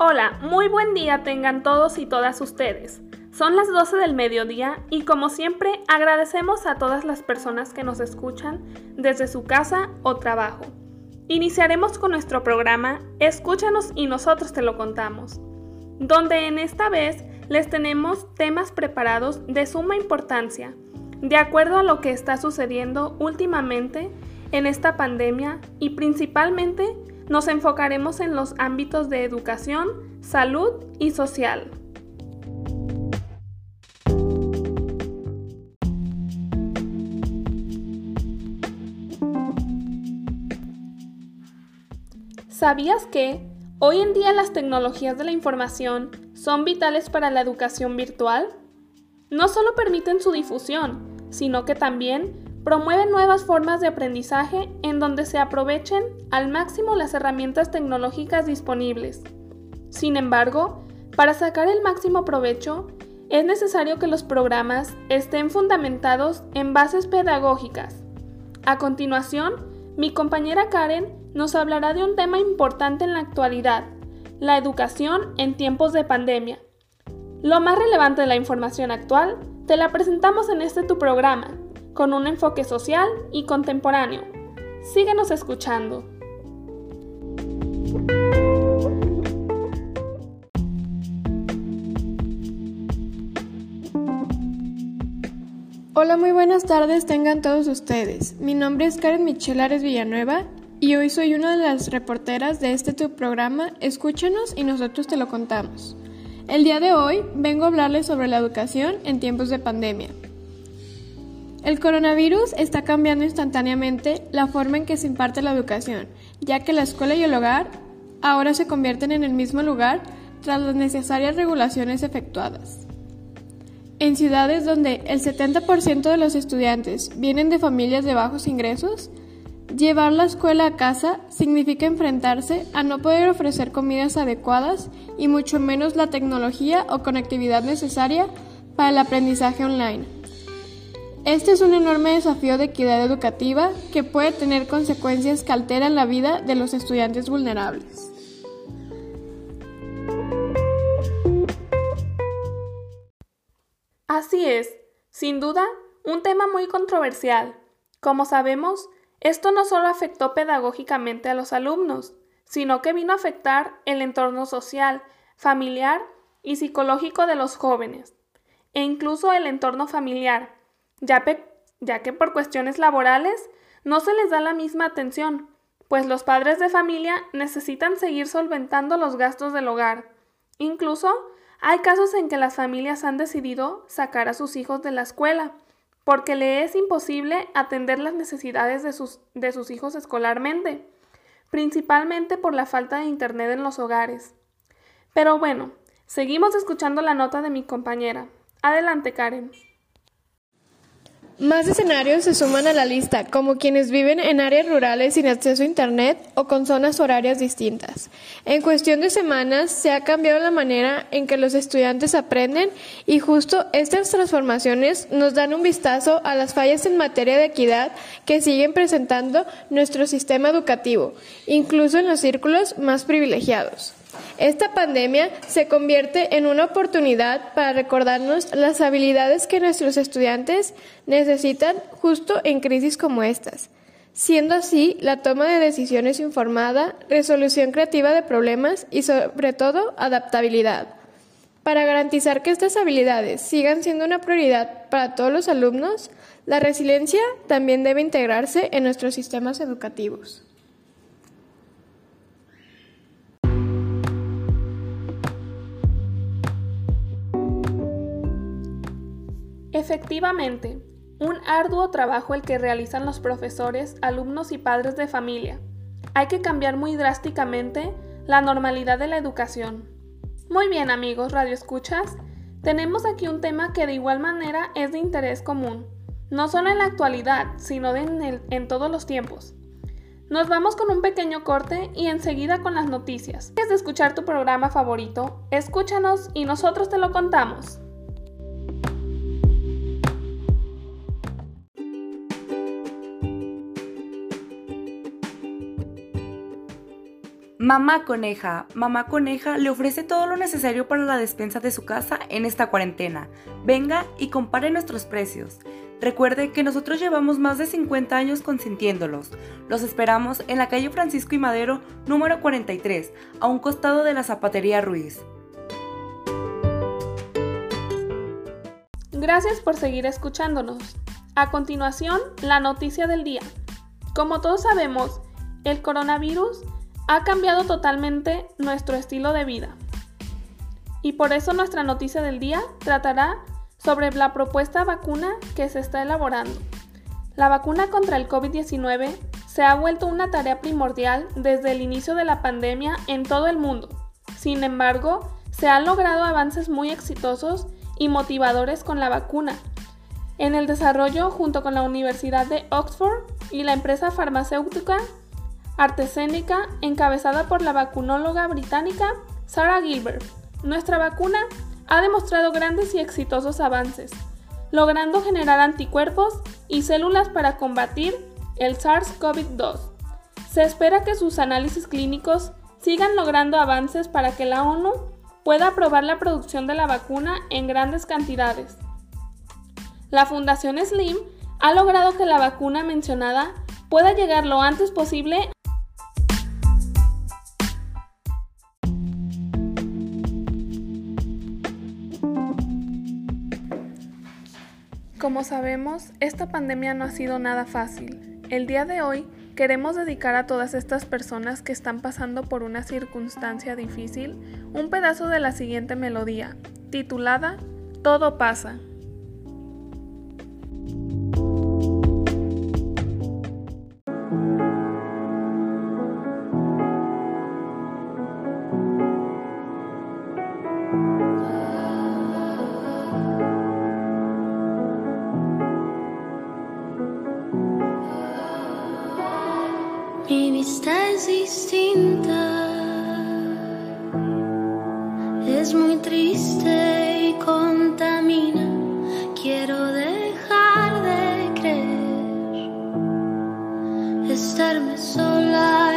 Hola, muy buen día tengan todos y todas ustedes. Son las 12 del mediodía y como siempre agradecemos a todas las personas que nos escuchan desde su casa o trabajo. Iniciaremos con nuestro programa Escúchanos y nosotros te lo contamos, donde en esta vez les tenemos temas preparados de suma importancia, de acuerdo a lo que está sucediendo últimamente en esta pandemia y principalmente nos enfocaremos en los ámbitos de educación, salud y social. ¿Sabías que hoy en día las tecnologías de la información son vitales para la educación virtual? No solo permiten su difusión, sino que también promueven nuevas formas de aprendizaje en donde se aprovechen al máximo las herramientas tecnológicas disponibles. Sin embargo, para sacar el máximo provecho, es necesario que los programas estén fundamentados en bases pedagógicas. A continuación, mi compañera Karen nos hablará de un tema importante en la actualidad, la educación en tiempos de pandemia. Lo más relevante de la información actual te la presentamos en este tu programa, con un enfoque social y contemporáneo. Síguenos escuchando. Hola, muy buenas tardes tengan todos ustedes. Mi nombre es Karen Michelares Villanueva y hoy soy una de las reporteras de este tu programa Escúchanos y nosotros te lo contamos. El día de hoy vengo a hablarles sobre la educación en tiempos de pandemia. El coronavirus está cambiando instantáneamente la forma en que se imparte la educación, ya que la escuela y el hogar ahora se convierten en el mismo lugar tras las necesarias regulaciones efectuadas. En ciudades donde el 70% de los estudiantes vienen de familias de bajos ingresos, llevar la escuela a casa significa enfrentarse a no poder ofrecer comidas adecuadas y mucho menos la tecnología o conectividad necesaria para el aprendizaje online. Este es un enorme desafío de equidad educativa que puede tener consecuencias que alteran la vida de los estudiantes vulnerables. Así es, sin duda, un tema muy controversial. Como sabemos, esto no solo afectó pedagógicamente a los alumnos, sino que vino a afectar el entorno social, familiar y psicológico de los jóvenes, e incluso el entorno familiar, ya, que por cuestiones laborales no se les da la misma atención, pues los padres de familia necesitan seguir solventando los gastos del hogar. Incluso hay casos en que las familias han decidido sacar a sus hijos de la escuela, porque le es imposible atender las necesidades de sus, de sus hijos escolarmente, principalmente por la falta de Internet en los hogares. Pero bueno, seguimos escuchando la nota de mi compañera. Adelante, Karen. Más escenarios se suman a la lista, como quienes viven en áreas rurales sin acceso a Internet o con zonas horarias distintas. En cuestión de semanas se ha cambiado la manera en que los estudiantes aprenden y justo estas transformaciones nos dan un vistazo a las fallas en materia de equidad que siguen presentando nuestro sistema educativo, incluso en los círculos más privilegiados. Esta pandemia se convierte en una oportunidad para recordarnos las habilidades que nuestros estudiantes necesitan justo en crisis como estas, siendo así la toma de decisiones informada, resolución creativa de problemas y sobre todo adaptabilidad. Para garantizar que estas habilidades sigan siendo una prioridad para todos los alumnos, la resiliencia también debe integrarse en nuestros sistemas educativos. Efectivamente, un arduo trabajo el que realizan los profesores, alumnos y padres de familia. Hay que cambiar muy drásticamente la normalidad de la educación. Muy bien amigos Radio Escuchas, tenemos aquí un tema que de igual manera es de interés común, no solo en la actualidad, sino en, todos los tiempos. Nos vamos con un pequeño corte y enseguida con las noticias. ¿Quieres escuchar tu programa favorito? Escúchanos y nosotros te lo contamos. Mamá Coneja. Mamá Coneja le ofrece todo lo necesario para la despensa de su casa en esta cuarentena. Venga y compare nuestros precios. Recuerde que nosotros llevamos más de 50 años consintiéndolos. Los esperamos en la calle Francisco y Madero, número 43, a un costado de la Zapatería Ruiz. Gracias por seguir escuchándonos. A continuación, la noticia del día. Como todos sabemos, el coronavirus ha cambiado totalmente nuestro estilo de vida. Y por eso nuestra noticia del día tratará sobre la propuesta vacuna que se está elaborando. La vacuna contra el COVID-19 se ha vuelto una tarea primordial desde el inicio de la pandemia en todo el mundo. Sin embargo, se han logrado avances muy exitosos y motivadores con la vacuna. En el desarrollo, junto con la Universidad de Oxford y la empresa farmacéutica Artesénica, encabezada por la vacunóloga británica Sarah Gilbert. Nuestra vacuna ha demostrado grandes y exitosos avances, logrando generar anticuerpos y células para combatir el SARS-CoV-2. Se espera que sus análisis clínicos sigan logrando avances para que la ONU pueda aprobar la producción de la vacuna en grandes cantidades. La Fundación Slim ha logrado que la vacuna mencionada pueda llegar lo antes posible Como sabemos, esta pandemia no ha sido nada fácil. El día de hoy queremos dedicar a todas estas personas que están pasando por una circunstancia difícil un pedazo de la siguiente melodía, titulada Todo pasa. Estarme sola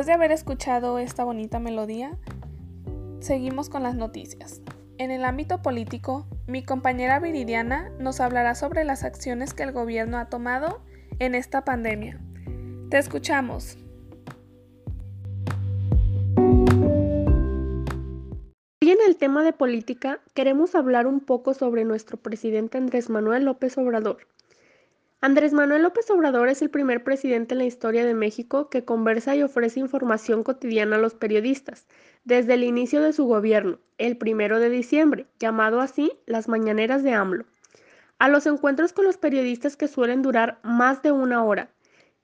Después de haber escuchado esta bonita melodía, seguimos con las noticias. En el ámbito político, mi compañera Viridiana nos hablará sobre las acciones que el gobierno ha tomado en esta pandemia. Te escuchamos. Hoy en el tema de política queremos hablar un poco sobre nuestro presidente Andrés Manuel López Obrador. Andrés Manuel López Obrador es el primer presidente en la historia de México que conversa y ofrece información cotidiana a los periodistas, desde el inicio de su gobierno, el primero de diciembre, llamado así las Mañaneras de AMLO, a los encuentros con los periodistas que suelen durar más de una hora.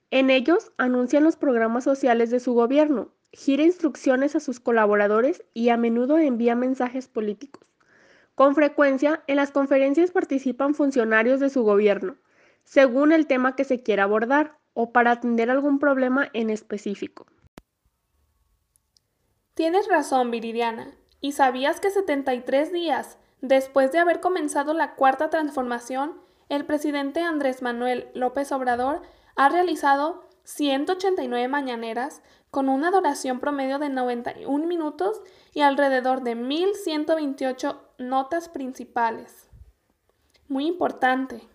En ellos anuncian los programas sociales de su gobierno, gira instrucciones a sus colaboradores y a menudo envía mensajes políticos. Con frecuencia, en las conferencias participan funcionarios de su gobierno, según el tema que se quiera abordar o para atender algún problema en específico. Tienes razón, Viridiana. ¿Y sabías que 73 días después de haber comenzado la cuarta transformación, el presidente Andrés Manuel López Obrador ha realizado 189 mañaneras con una duración promedio de 91 minutos y alrededor de 1128 notas principales? Muy importante.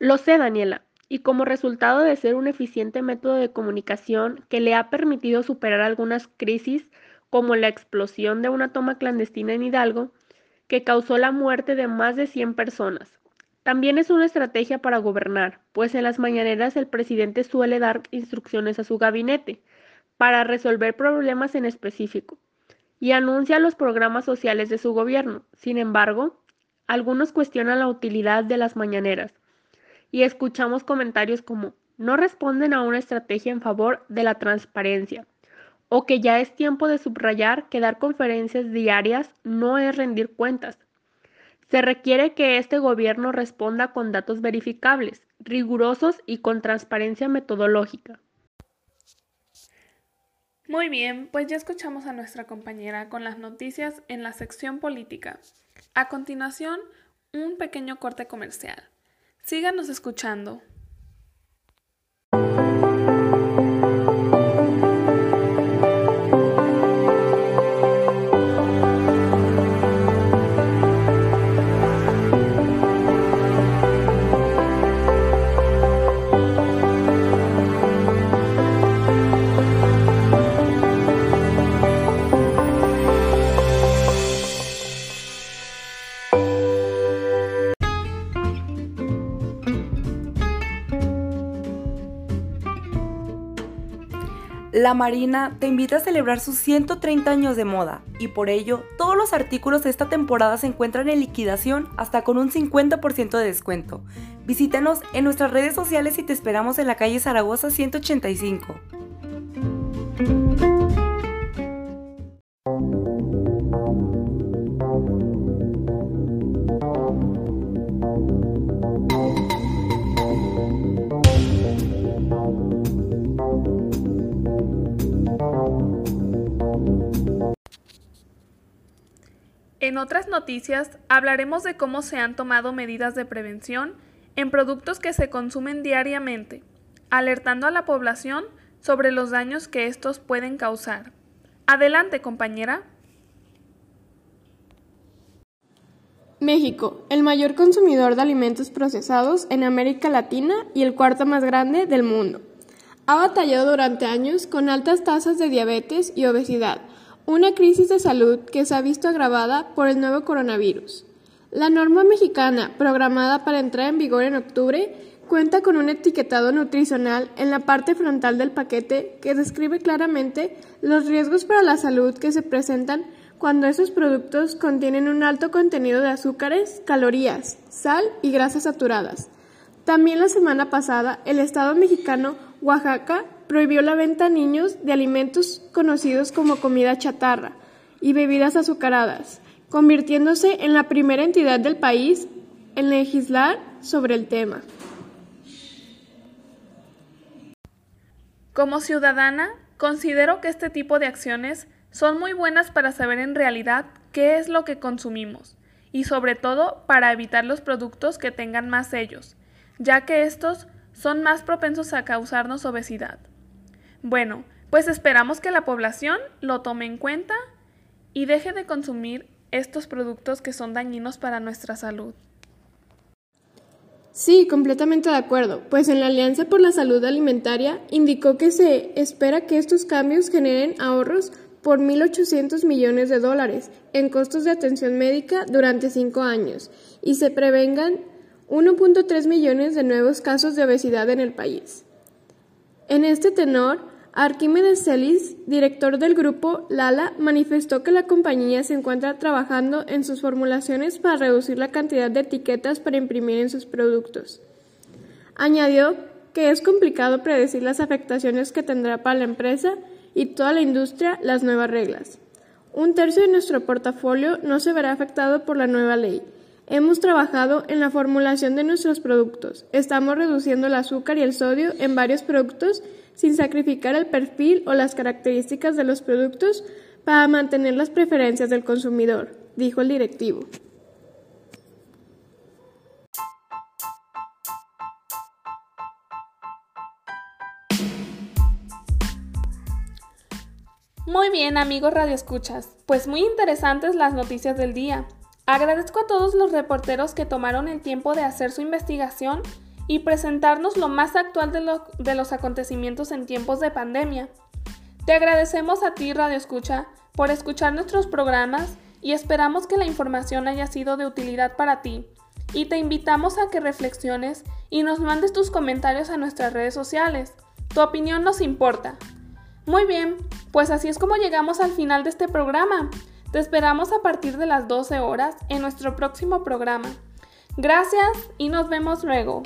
Lo sé, Daniela, y como resultado de ser un eficiente método de comunicación que le ha permitido superar algunas crisis, como la explosión de una toma clandestina en Hidalgo, que causó la muerte de más de 100 personas. También es una estrategia para gobernar, pues en las mañaneras el presidente suele dar instrucciones a su gabinete para resolver problemas en específico y anuncia los programas sociales de su gobierno. Sin embargo, algunos cuestionan la utilidad de las mañaneras y escuchamos comentarios como no responden a una estrategia en favor de la transparencia o que ya es tiempo de subrayar que dar conferencias diarias no es rendir cuentas. Se requiere que este gobierno responda con datos verificables, rigurosos y con transparencia metodológica. Muy bien, pues ya escuchamos a nuestra compañera con las noticias en la sección política. A continuación, un pequeño corte comercial. Síganos escuchando. La Marina te invita a celebrar sus 130 años de moda y por ello todos los artículos de esta temporada se encuentran en liquidación hasta con un 50% de descuento. Visítanos en nuestras redes sociales y te esperamos en la calle Zaragoza 185. En otras noticias hablaremos de cómo se han tomado medidas de prevención en productos que se consumen diariamente, alertando a la población sobre los daños que estos pueden causar. Adelante, compañera. México, el mayor consumidor de alimentos procesados en América Latina y el cuarto más grande del mundo. Ha batallado durante años con altas tasas de diabetes y obesidad, una crisis de salud que se ha visto agravada por el nuevo coronavirus. La norma mexicana, programada para entrar en vigor en octubre, cuenta con un etiquetado nutricional en la parte frontal del paquete que describe claramente los riesgos para la salud que se presentan cuando esos productos contienen un alto contenido de azúcares, calorías, sal y grasas saturadas. También la semana pasada, el Estado mexicano Oaxaca prohibió la venta a niños de alimentos conocidos como comida chatarra y bebidas azucaradas, convirtiéndose en la primera entidad del país en legislar sobre el tema. Como ciudadana, considero que este tipo de acciones son muy buenas para saber en realidad qué es lo que consumimos y sobre todo para evitar los productos que tengan más sellos, ya que estos son más propensos a causarnos obesidad. Bueno, pues esperamos que la población lo tome en cuenta y deje de consumir estos productos que son dañinos para nuestra salud. Sí, completamente de acuerdo, pues en la Alianza por la Salud Alimentaria indicó que se espera que estos cambios generen ahorros por 1.800 millones de dólares en costos de atención médica durante cinco años y se prevengan 1.3 millones de nuevos casos de obesidad en el país. En este tenor, Arquímedes Celis, director del grupo Lala, manifestó que la compañía se encuentra trabajando en sus formulaciones para reducir la cantidad de etiquetas para imprimir en sus productos. Añadió que es complicado predecir las afectaciones que tendrá para la empresa y toda la industria las nuevas reglas. Un tercio de nuestro portafolio no se verá afectado por la nueva ley. Hemos trabajado en la formulación de nuestros productos. Estamos reduciendo el azúcar y el sodio en varios productos sin sacrificar el perfil o las características de los productos para mantener las preferencias del consumidor, dijo el directivo. Muy bien, amigos radioescuchas, pues muy interesantes las noticias del día. Agradezco a todos los reporteros que tomaron el tiempo de hacer su investigación y presentarnos lo más actual de, los acontecimientos en tiempos de pandemia. Te agradecemos a ti, Radio Escucha, por escuchar nuestros programas y esperamos que la información haya sido de utilidad para ti. Y te invitamos a que reflexiones y nos mandes tus comentarios a nuestras redes sociales. Tu opinión nos importa. Muy bien, pues así es como llegamos al final de este programa. Te esperamos a partir de las 12 horas en nuestro próximo programa. Gracias y nos vemos luego.